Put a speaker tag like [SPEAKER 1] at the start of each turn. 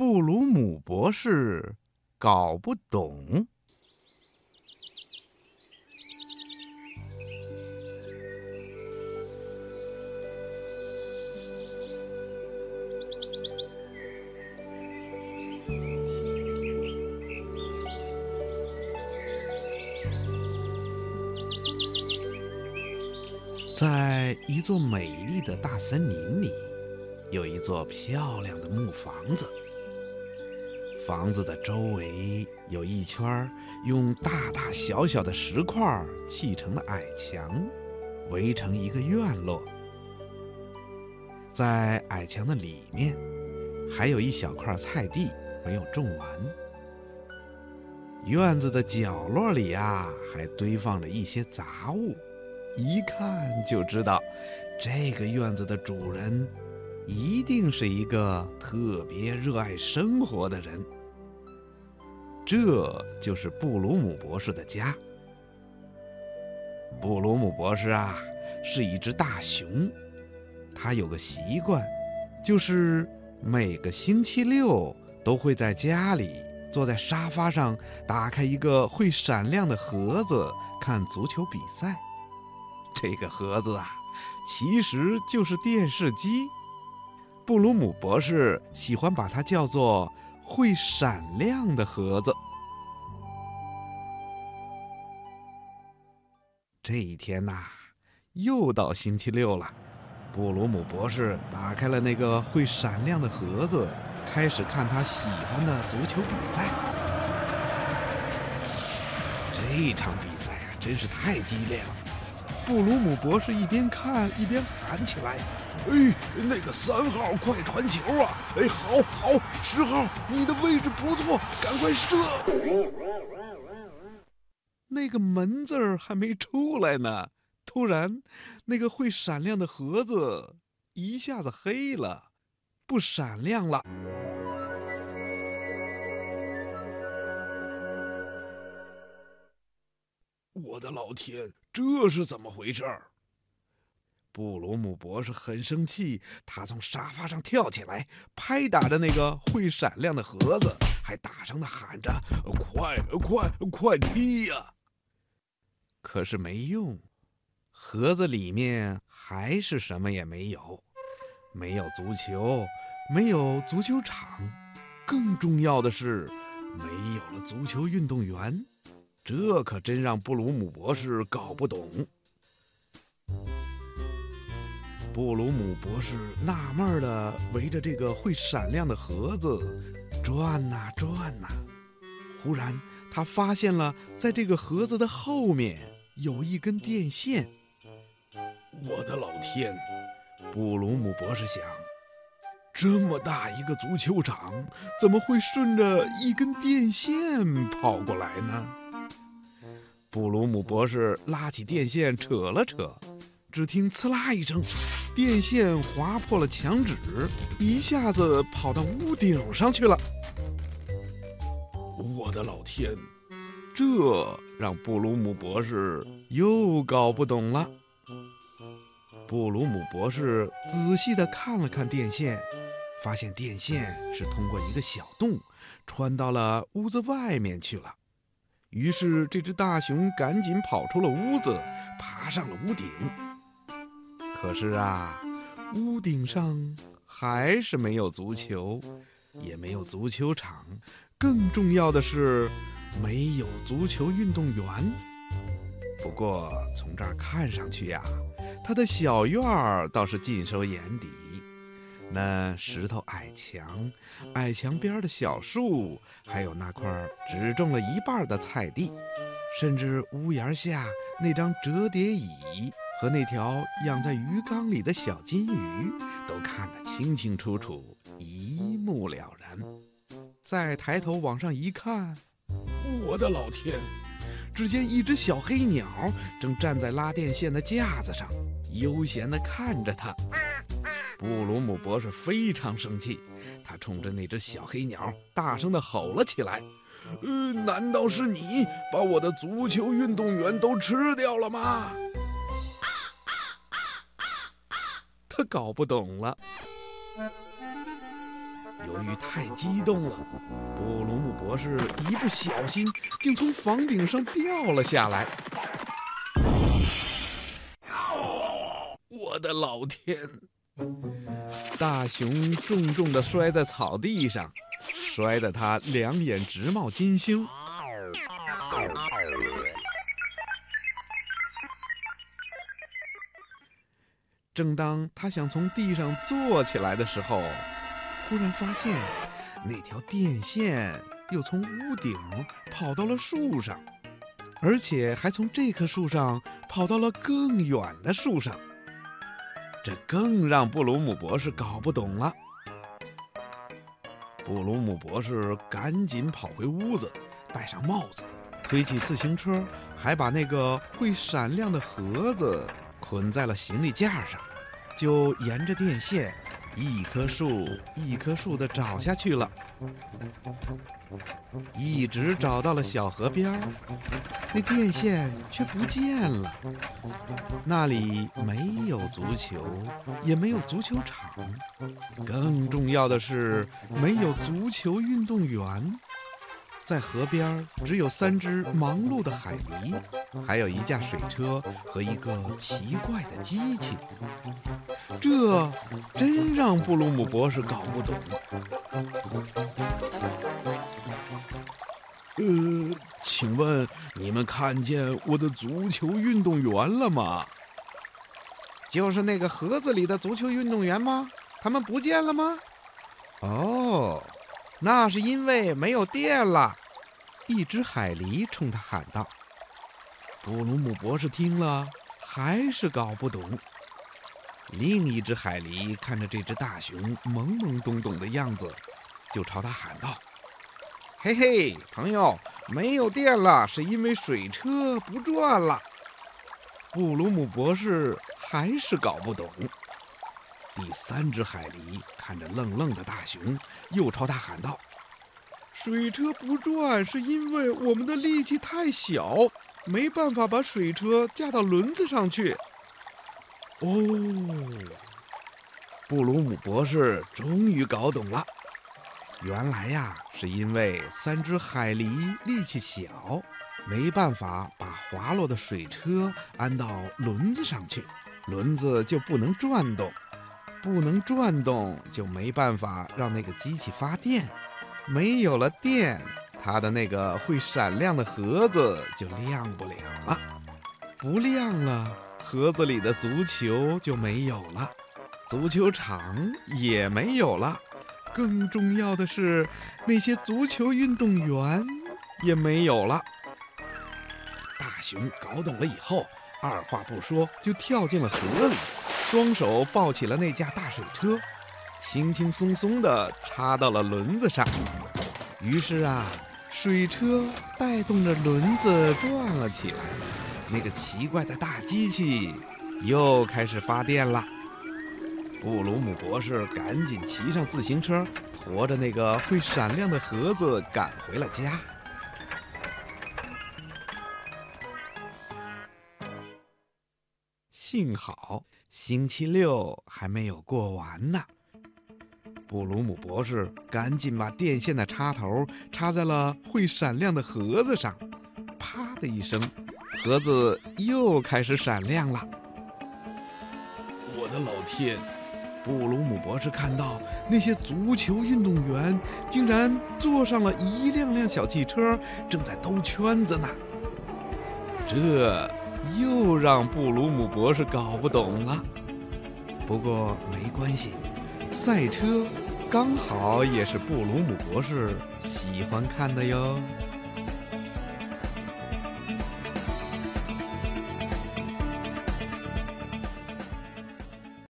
[SPEAKER 1] 布鲁姆博士搞不懂。在一座美丽的大森林里，有一座漂亮的木房子。房子的周围有一圈用大大小小的石块砌成的矮墙，围成一个院落。在矮墙的里面，还有一小块菜地没有种完。院子的角落里啊，还堆放着一些杂物。一看就知道，这个院子的主人一定是一个特别热爱生活的人。这就是布鲁姆博士的家。布鲁姆博士啊，是一只大熊，他有个习惯，就是每个星期六都会在家里坐在沙发上，打开一个会闪亮的盒子，看足球比赛。这个盒子啊，其实就是电视机。布鲁姆博士喜欢把它叫做“会闪亮的盒子”。这一天呐，又到星期六了。布鲁姆博士打开了那个会闪亮的盒子，开始看他喜欢的足球比赛。这场比赛啊，真是太激烈了。布鲁姆博士一边看一边喊起来：“哎，那个三号快传球啊！哎，好好，十号你的位置不错，赶快射！”那个门字儿还没出来呢，突然，那个会闪亮的盒子一下子黑了，不闪亮了。我的老天，这是怎么回事儿？布鲁姆博士很生气，他从沙发上跳起来，拍打着那个会闪亮的盒子，还大声的喊着：“快快快踢呀！”可是没用，盒子里面还是什么也没有，没有足球，没有足球场，更重要的是，没有了足球运动员。这可真让布鲁姆博士搞不懂。布鲁姆博士纳闷的围着这个会闪亮的盒子转呐转呐，忽然他发现了，在这个盒子的后面有一根电线。我的老天！布鲁姆博士想，这么大一个足球场，怎么会顺着一根电线跑过来呢？布鲁姆博士拉起电线扯了扯，只听“呲啦”一声，电线划破了墙纸，一下子跑到屋顶上去了。我的老天！这让布鲁姆博士又搞不懂了。布鲁姆博士仔细地看了看电线，发现电线是通过一个小洞穿到了屋子外面去了。于是，这只大熊赶紧跑出了屋子，爬上了屋顶。可是啊，屋顶上还是没有足球，也没有足球场，更重要的是，没有足球运动员。不过，从这儿看上去呀，他的小院儿倒是尽收眼底。那石头矮墙，矮墙边的小树，还有那块只种了一半的菜地，甚至屋檐下那张折叠椅和那条养在鱼缸里的小金鱼，都看得清清楚楚，一目了然。再抬头往上一看，我的老天！只见一只小黑鸟正站在拉电线的架子上，悠闲地看着他。布鲁姆博士非常生气，他冲着那只小黑鸟大声地吼了起来：“呃，难道是你把我的足球运动员都吃掉了吗？”搞不懂了。由于太激动了，布鲁姆博士一不小心竟从房顶上掉了下来。我的老天！大熊重重地摔在草地上，摔得他两眼直冒金星。正当他想从地上坐起来的时候，忽然发现那条电线又从屋顶跑到了树上，而且还从这棵树上跑到了更远的树上。这更让布鲁姆博士搞不懂了。布鲁姆博士赶紧跑回屋子，戴上帽子，推起自行车，还把那个会闪亮的盒子捆在了行李架上，就沿着电线。一棵树一棵树地找下去了，一直找到了小河边，那电线却不见了。那里没有足球，也没有足球场，更重要的是没有足球运动员。在河边只有三只忙碌的海狸，还有一架水车和一个奇怪的机器。这真让布鲁姆博士搞不懂。呃，请问你们看见我的足球运动员了吗？
[SPEAKER 2] 就是那个盒子里的足球运动员吗？他们不见了吗？
[SPEAKER 1] 哦。那是因为没有电了，一只海狸冲他喊道。布鲁姆博士听了还是搞不懂。另一只海狸看着这只大熊懵懵懂懂的样子，就朝他喊道：“
[SPEAKER 2] 嘿嘿，朋友，没有电了，是因为水车不转了。”
[SPEAKER 1] 布鲁姆博士还是搞不懂。第三只海狸看着愣愣的大熊，又朝他喊道：“水车不转是因为我们的力气太小，没办法把水车架到轮子上去。”哦，布鲁姆博士终于搞懂了，原来呀，是因为三只海狸力气小，没办法把滑落的水车安到轮子上去，轮子就不能转动。不能转动，就没办法让那个机器发电。没有了电，它的那个会闪亮的盒子就亮不了了。不亮了，盒子里的足球就没有了，足球场也没有了。更重要的是，那些足球运动员也没有了。大熊搞懂了以后，二话不说就跳进了河里。双手抱起了那架大水车，轻轻松松地插到了轮子上。于是啊，水车带动着轮子转了起来，那个奇怪的大机器又开始发电了。布鲁姆博士赶紧骑上自行车，驮着那个会闪亮的盒子赶回了家。幸好。星期六还没有过完呢，布鲁姆博士赶紧把电线的插头插在了会闪亮的盒子上，啪的一声，盒子又开始闪亮了。我的老天！布鲁姆博士看到那些足球运动员竟然坐上了一辆辆小汽车，正在兜圈子呢。这。又让布鲁姆博士搞不懂了。不过没关系，赛车刚好也是布鲁姆博士喜欢看的哟。